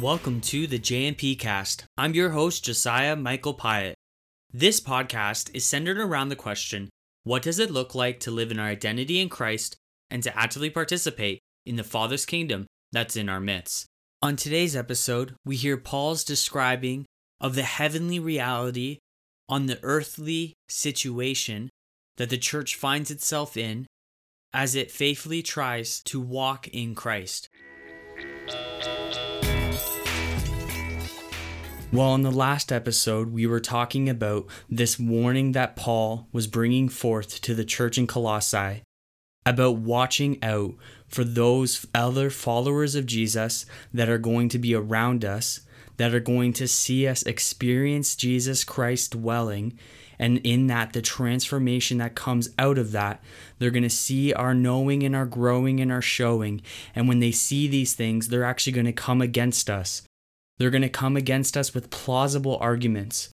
Welcome to the JMP Cast. I'm your host, Josiah Michael Pyatt. This podcast is centered around the question what does it look like to live in our identity in Christ and to actively participate in the Father's kingdom that's in our midst? On today's episode, we hear Paul's describing of the heavenly reality on the earthly situation that the church finds itself in as it faithfully tries to walk in Christ. Well, in the last episode, we were talking about this warning that Paul was bringing forth to the church in Colossae about watching out for those other followers of Jesus that are going to be around us, that are going to see us experience Jesus Christ dwelling. And in that, the transformation that comes out of that, they're going to see our knowing and our growing and our showing. And when they see these things, they're actually going to come against us. They're going to come against us with plausible arguments.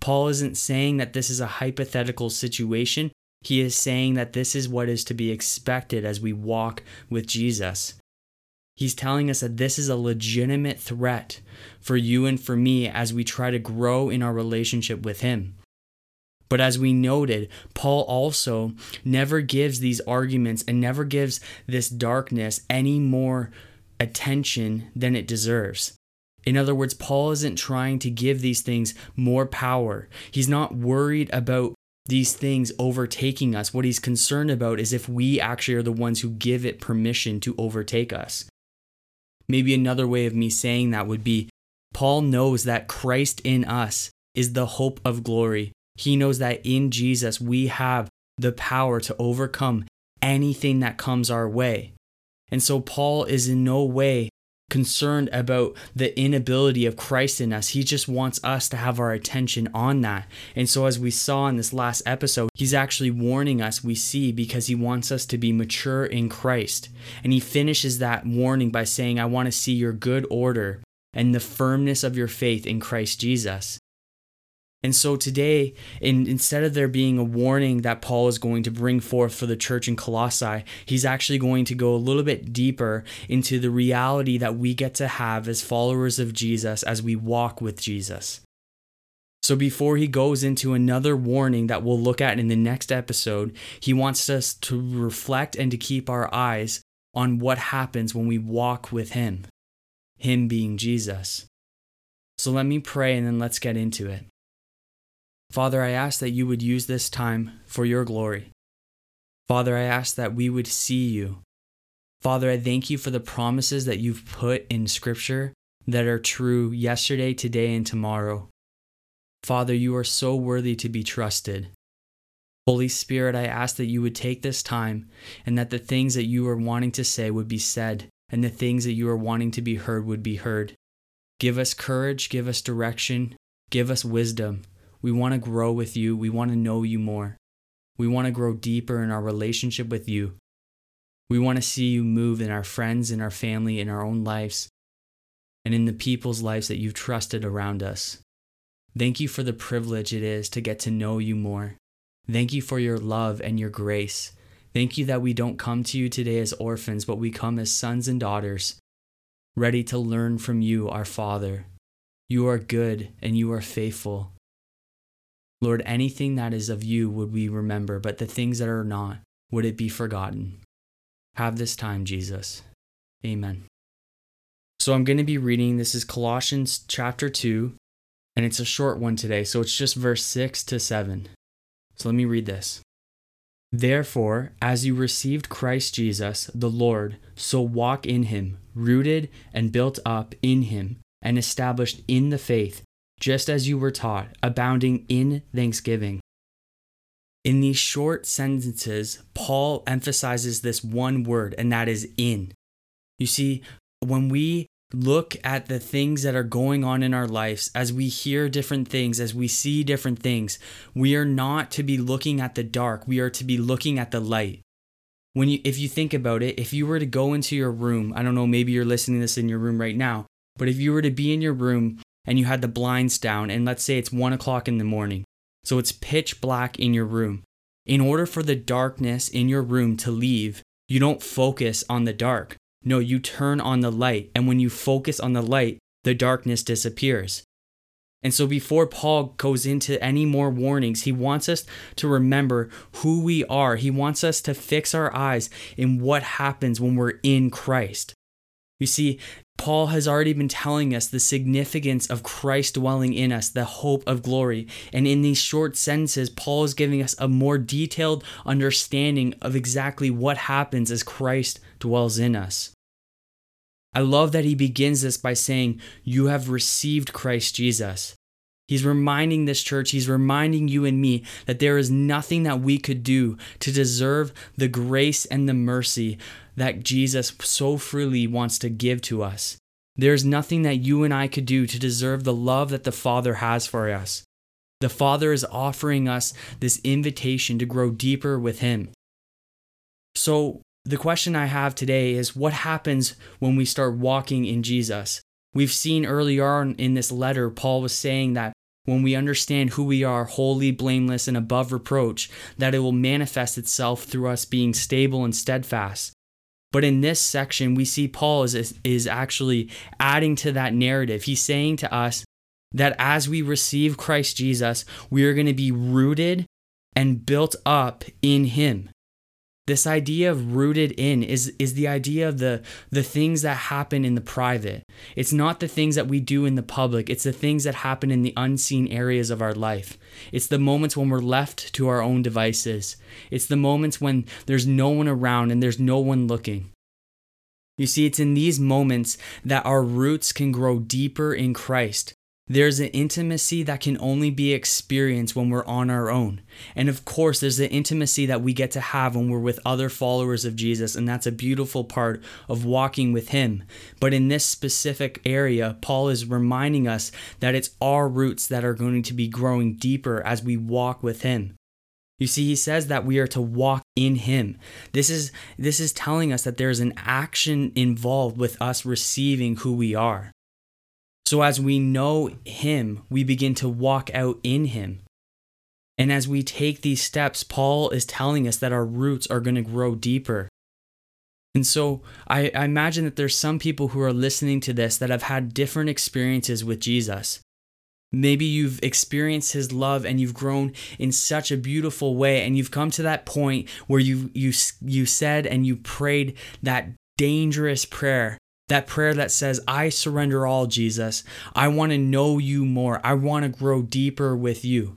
Paul isn't saying that this is a hypothetical situation. He is saying that this is what is to be expected as we walk with Jesus. He's telling us that this is a legitimate threat for you and for me as we try to grow in our relationship with Him. But as we noted, Paul also never gives these arguments and never gives this darkness any more attention than it deserves. In other words, Paul isn't trying to give these things more power. He's not worried about these things overtaking us. What he's concerned about is if we actually are the ones who give it permission to overtake us. Maybe another way of me saying that would be Paul knows that Christ in us is the hope of glory. He knows that in Jesus we have the power to overcome anything that comes our way. And so Paul is in no way concerned about the inability of Christ in us. He just wants us to have our attention on that. And so, as we saw in this last episode, he's actually warning us, we see, because he wants us to be mature in Christ. And he finishes that warning by saying, I want to see your good order and the firmness of your faith in Christ Jesus. And so today, in, instead of there being a warning that Paul is going to bring forth for the church in Colossae, he's actually going to go a little bit deeper into the reality that we get to have as followers of Jesus as we walk with Jesus. So before he goes into another warning that we'll look at in the next episode, he wants us to reflect and to keep our eyes on what happens when we walk with him, him being Jesus. So let me pray and then let's get into it. Father, I ask that you would use this time for your glory. Father, I ask that we would see you. Father, I thank you for the promises that you've put in Scripture that are true yesterday, today, and tomorrow. Father, you are so worthy to be trusted. Holy Spirit, I ask that you would take this time and that the things that you are wanting to say would be said and the things that you are wanting to be heard would be heard. Give us courage, give us direction, give us wisdom. We want to grow with you. We want to know you more. We want to grow deeper in our relationship with you. We want to see you move in our friends, in our family, in our own lives, and in the people's lives that you've trusted around us. Thank you for the privilege it is to get to know you more. Thank you for your love and your grace. Thank you that we don't come to you today as orphans, but we come as sons and daughters, ready to learn from you, our Father. You are good and you are faithful. Lord, anything that is of you would we remember, but the things that are not, would it be forgotten? Have this time, Jesus. Amen. So I'm going to be reading, this is Colossians chapter 2, and it's a short one today, so it's just verse 6 to 7. So let me read this. Therefore, as you received Christ Jesus, the Lord, so walk in him, rooted and built up in him, and established in the faith just as you were taught, abounding in thanksgiving. In these short sentences, Paul emphasizes this one word, and that is in. You see, when we look at the things that are going on in our lives, as we hear different things, as we see different things, we are not to be looking at the dark, we are to be looking at the light. When you if you think about it, if you were to go into your room, I don't know, maybe you're listening to this in your room right now, but if you were to be in your room and you had the blinds down, and let's say it's one o'clock in the morning, so it's pitch black in your room. In order for the darkness in your room to leave, you don't focus on the dark. No, you turn on the light. And when you focus on the light, the darkness disappears. And so, before Paul goes into any more warnings, he wants us to remember who we are. He wants us to fix our eyes in what happens when we're in Christ. You see, Paul has already been telling us the significance of Christ dwelling in us, the hope of glory. And in these short sentences, Paul is giving us a more detailed understanding of exactly what happens as Christ dwells in us. I love that he begins this by saying, You have received Christ Jesus. He's reminding this church, he's reminding you and me that there is nothing that we could do to deserve the grace and the mercy that Jesus so freely wants to give to us. There's nothing that you and I could do to deserve the love that the Father has for us. The Father is offering us this invitation to grow deeper with Him. So, the question I have today is what happens when we start walking in Jesus? We've seen earlier on in this letter, Paul was saying that when we understand who we are, holy, blameless, and above reproach, that it will manifest itself through us being stable and steadfast. But in this section, we see Paul is, is actually adding to that narrative. He's saying to us that as we receive Christ Jesus, we are going to be rooted and built up in Him. This idea of rooted in is, is the idea of the, the things that happen in the private. It's not the things that we do in the public, it's the things that happen in the unseen areas of our life. It's the moments when we're left to our own devices. It's the moments when there's no one around and there's no one looking. You see, it's in these moments that our roots can grow deeper in Christ. There's an intimacy that can only be experienced when we're on our own. And of course, there's the intimacy that we get to have when we're with other followers of Jesus, and that's a beautiful part of walking with Him. But in this specific area, Paul is reminding us that it's our roots that are going to be growing deeper as we walk with Him. You see, he says that we are to walk in him. This is this is telling us that there's an action involved with us receiving who we are. So as we know Him, we begin to walk out in Him. And as we take these steps, Paul is telling us that our roots are going to grow deeper. And so I, I, imagine that there's some people who are listening to this that have had different experiences with Jesus. Maybe you've experienced his love and you've grown in such a beautiful way and you've come to that point where you you you said and you prayed that dangerous prayer that prayer that says, I surrender all, Jesus. I want to know you more. I want to grow deeper with you.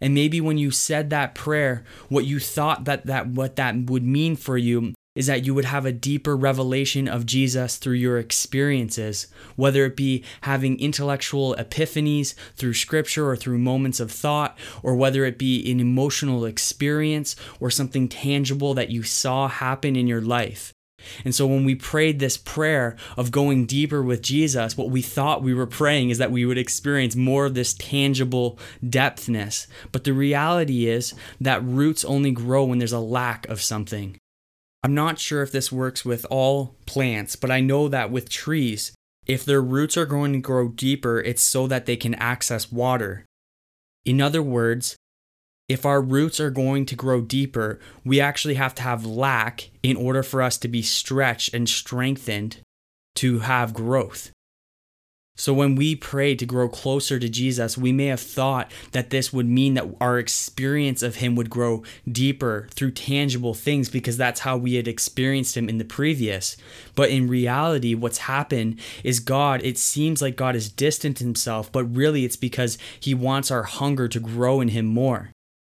And maybe when you said that prayer, what you thought that, that what that would mean for you is that you would have a deeper revelation of Jesus through your experiences, whether it be having intellectual epiphanies through scripture or through moments of thought, or whether it be an emotional experience or something tangible that you saw happen in your life. And so when we prayed this prayer of going deeper with Jesus, what we thought we were praying is that we would experience more of this tangible depthness. But the reality is that roots only grow when there's a lack of something. I'm not sure if this works with all plants, but I know that with trees, if their roots are going to grow deeper, it's so that they can access water. In other words, if our roots are going to grow deeper, we actually have to have lack in order for us to be stretched and strengthened to have growth. So, when we pray to grow closer to Jesus, we may have thought that this would mean that our experience of Him would grow deeper through tangible things because that's how we had experienced Him in the previous. But in reality, what's happened is God, it seems like God has distanced Himself, but really it's because He wants our hunger to grow in Him more.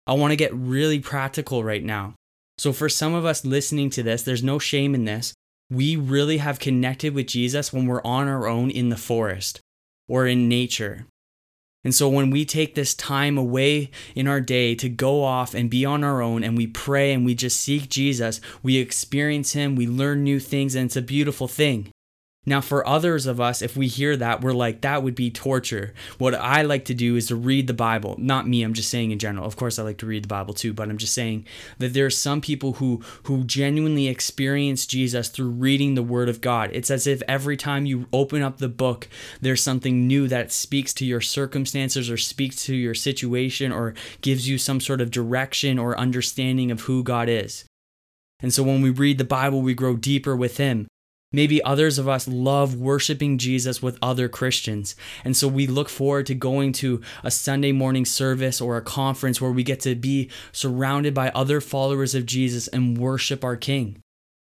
I want to get really practical right now. So, for some of us listening to this, there's no shame in this. We really have connected with Jesus when we're on our own in the forest or in nature. And so, when we take this time away in our day to go off and be on our own and we pray and we just seek Jesus, we experience Him, we learn new things, and it's a beautiful thing. Now, for others of us, if we hear that, we're like, that would be torture. What I like to do is to read the Bible. Not me, I'm just saying in general. Of course, I like to read the Bible too, but I'm just saying that there are some people who, who genuinely experience Jesus through reading the Word of God. It's as if every time you open up the book, there's something new that speaks to your circumstances or speaks to your situation or gives you some sort of direction or understanding of who God is. And so when we read the Bible, we grow deeper with Him. Maybe others of us love worshiping Jesus with other Christians. And so we look forward to going to a Sunday morning service or a conference where we get to be surrounded by other followers of Jesus and worship our King.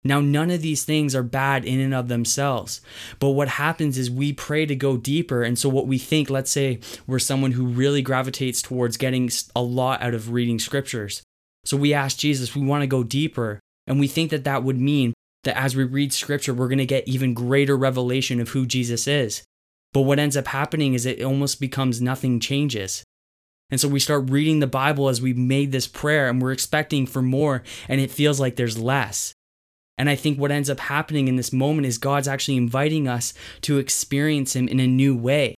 Now, none of these things are bad in and of themselves. But what happens is we pray to go deeper. And so, what we think, let's say we're someone who really gravitates towards getting a lot out of reading scriptures. So, we ask Jesus, we want to go deeper. And we think that that would mean that as we read scripture, we're going to get even greater revelation of who Jesus is. But what ends up happening is it almost becomes nothing changes. And so we start reading the Bible as we've made this prayer and we're expecting for more, and it feels like there's less. And I think what ends up happening in this moment is God's actually inviting us to experience Him in a new way.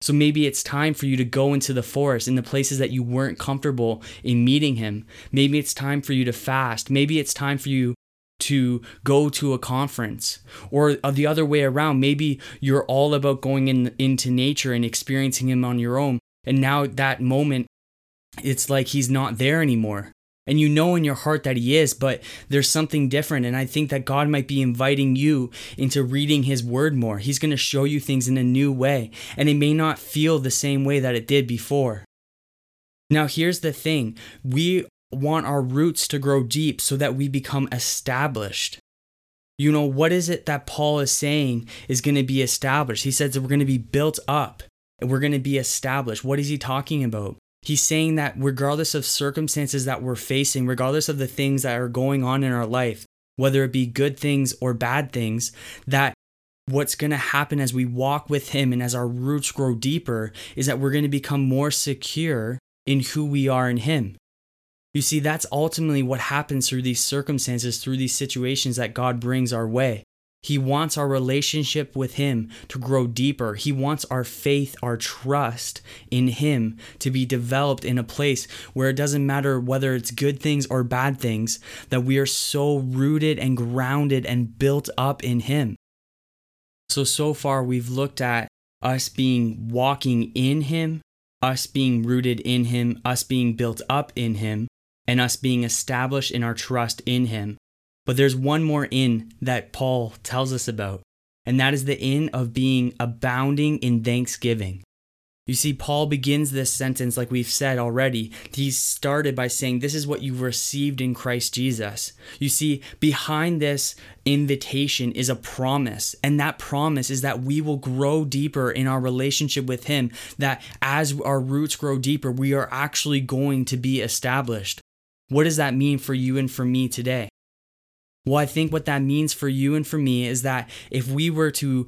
So maybe it's time for you to go into the forest in the places that you weren't comfortable in meeting Him. Maybe it's time for you to fast. Maybe it's time for you to go to a conference or the other way around maybe you're all about going in into nature and experiencing him on your own and now that moment it's like he's not there anymore and you know in your heart that he is, but there's something different. And I think that God might be inviting you into reading his word more. He's going to show you things in a new way, and it may not feel the same way that it did before. Now, here's the thing we want our roots to grow deep so that we become established. You know, what is it that Paul is saying is going to be established? He says that we're going to be built up and we're going to be established. What is he talking about? He's saying that regardless of circumstances that we're facing, regardless of the things that are going on in our life, whether it be good things or bad things, that what's going to happen as we walk with Him and as our roots grow deeper is that we're going to become more secure in who we are in Him. You see, that's ultimately what happens through these circumstances, through these situations that God brings our way. He wants our relationship with Him to grow deeper. He wants our faith, our trust in Him to be developed in a place where it doesn't matter whether it's good things or bad things, that we are so rooted and grounded and built up in Him. So, so far, we've looked at us being walking in Him, us being rooted in Him, us being built up in Him, and us being established in our trust in Him. But there's one more in that Paul tells us about, and that is the in of being abounding in thanksgiving. You see, Paul begins this sentence, like we've said already. He started by saying, This is what you've received in Christ Jesus. You see, behind this invitation is a promise. And that promise is that we will grow deeper in our relationship with Him, that as our roots grow deeper, we are actually going to be established. What does that mean for you and for me today? Well, I think what that means for you and for me is that if we were to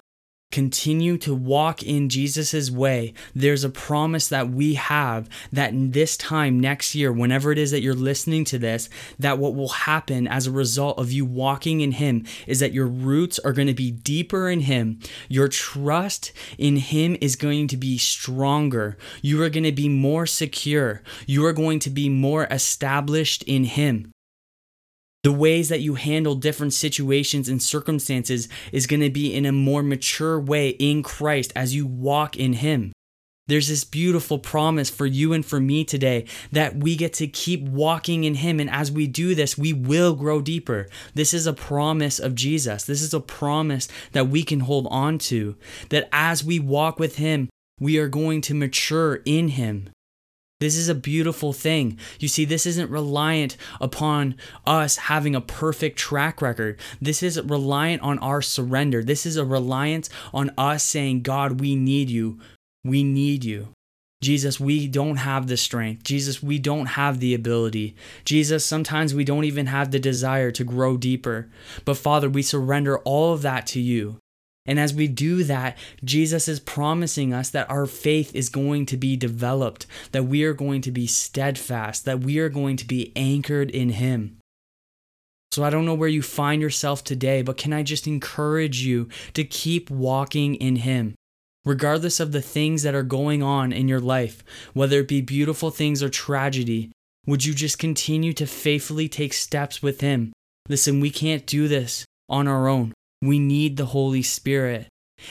continue to walk in Jesus' way, there's a promise that we have that in this time next year, whenever it is that you're listening to this, that what will happen as a result of you walking in Him is that your roots are going to be deeper in Him. Your trust in Him is going to be stronger. You are going to be more secure. You are going to be more established in Him the ways that you handle different situations and circumstances is going to be in a more mature way in Christ as you walk in Him. There's this beautiful promise for you and for me today that we get to keep walking in Him. And as we do this, we will grow deeper. This is a promise of Jesus. This is a promise that we can hold on to. That as we walk with Him, we are going to mature in Him. This is a beautiful thing. You see, this isn't reliant upon us having a perfect track record. This is reliant on our surrender. This is a reliance on us saying, God, we need you. We need you. Jesus, we don't have the strength. Jesus, we don't have the ability. Jesus, sometimes we don't even have the desire to grow deeper. But Father, we surrender all of that to you. And as we do that, Jesus is promising us that our faith is going to be developed, that we are going to be steadfast, that we are going to be anchored in Him. So I don't know where you find yourself today, but can I just encourage you to keep walking in Him? Regardless of the things that are going on in your life, whether it be beautiful things or tragedy, would you just continue to faithfully take steps with Him? Listen, we can't do this on our own. We need the Holy Spirit.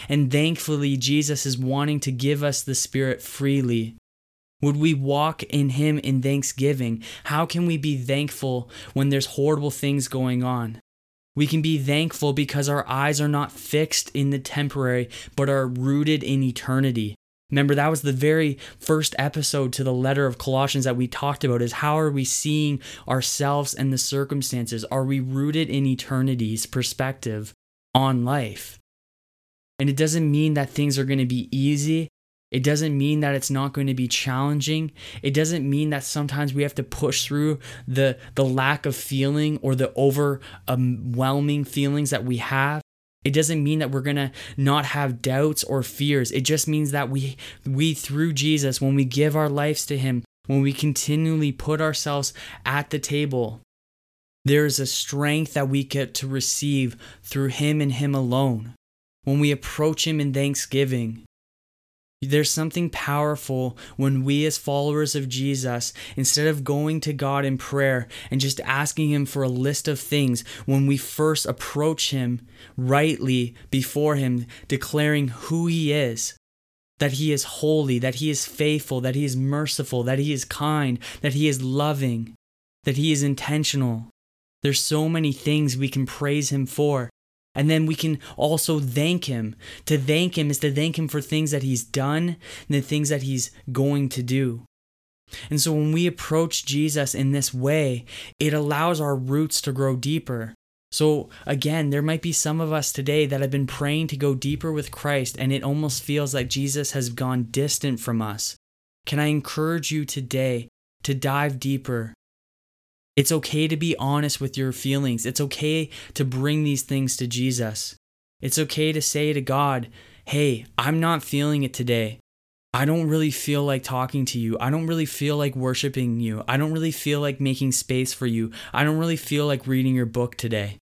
And thankfully, Jesus is wanting to give us the Spirit freely. Would we walk in Him in thanksgiving? How can we be thankful when there's horrible things going on? We can be thankful because our eyes are not fixed in the temporary, but are rooted in eternity. Remember, that was the very first episode to the letter of Colossians that we talked about is how are we seeing ourselves and the circumstances? Are we rooted in eternity's perspective on life? And it doesn't mean that things are going to be easy. It doesn't mean that it's not going to be challenging. It doesn't mean that sometimes we have to push through the the lack of feeling or the overwhelming feelings that we have. It doesn't mean that we're going to not have doubts or fears. It just means that we we through Jesus when we give our lives to him, when we continually put ourselves at the table, there is a strength that we get to receive through him and him alone. When we approach him in thanksgiving, there's something powerful when we, as followers of Jesus, instead of going to God in prayer and just asking Him for a list of things, when we first approach Him rightly before Him, declaring who He is, that He is holy, that He is faithful, that He is merciful, that He is kind, that He is loving, that He is intentional. There's so many things we can praise Him for. And then we can also thank him. To thank him is to thank him for things that he's done and the things that he's going to do. And so when we approach Jesus in this way, it allows our roots to grow deeper. So again, there might be some of us today that have been praying to go deeper with Christ, and it almost feels like Jesus has gone distant from us. Can I encourage you today to dive deeper, it's okay to be honest with your feelings. It's okay to bring these things to Jesus. It's okay to say to God, hey, I'm not feeling it today. I don't really feel like talking to you. I don't really feel like worshiping you. I don't really feel like making space for you. I don't really feel like reading your book today.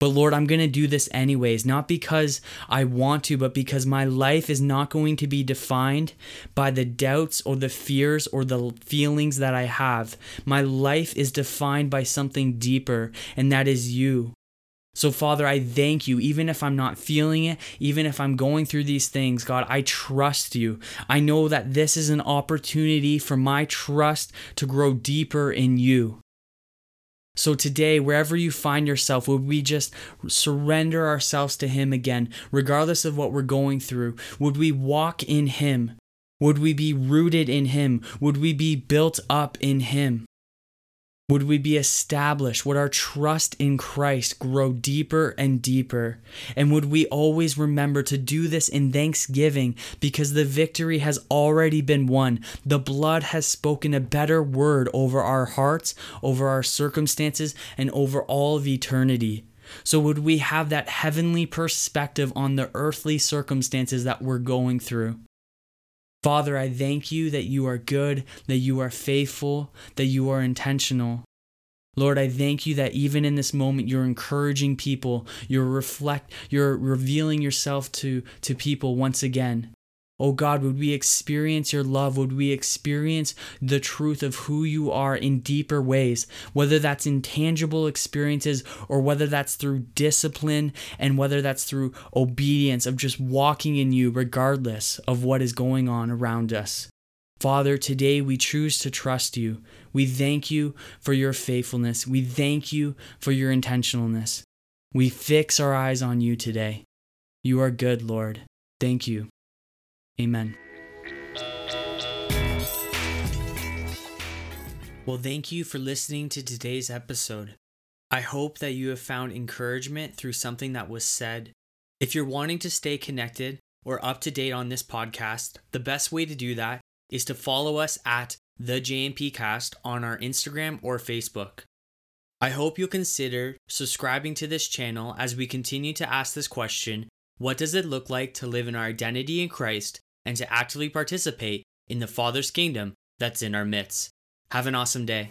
But Lord, I'm going to do this anyways, not because I want to, but because my life is not going to be defined by the doubts or the fears or the feelings that I have. My life is defined by something deeper, and that is you. So, Father, I thank you, even if I'm not feeling it, even if I'm going through these things, God, I trust you. I know that this is an opportunity for my trust to grow deeper in you. So today, wherever you find yourself, would we just surrender ourselves to Him again, regardless of what we're going through? Would we walk in Him? Would we be rooted in Him? Would we be built up in Him? Would we be established? Would our trust in Christ grow deeper and deeper? And would we always remember to do this in thanksgiving because the victory has already been won? The blood has spoken a better word over our hearts, over our circumstances, and over all of eternity. So, would we have that heavenly perspective on the earthly circumstances that we're going through? Father, I thank you that you are good, that you are faithful, that you are intentional. Lord, I thank you that even in this moment you're encouraging people, you're reflect you're revealing yourself to to people once again. Oh God, would we experience your love? Would we experience the truth of who you are in deeper ways? Whether that's in tangible experiences or whether that's through discipline and whether that's through obedience of just walking in you, regardless of what is going on around us. Father, today we choose to trust you. We thank you for your faithfulness. We thank you for your intentionalness. We fix our eyes on you today. You are good, Lord. Thank you. Amen. Well, thank you for listening to today's episode. I hope that you have found encouragement through something that was said. If you're wanting to stay connected or up to date on this podcast, the best way to do that is to follow us at the JMP Cast on our Instagram or Facebook. I hope you'll consider subscribing to this channel as we continue to ask this question what does it look like to live in our identity in Christ and to actively participate in the Father's kingdom that's in our midst? Have an awesome day.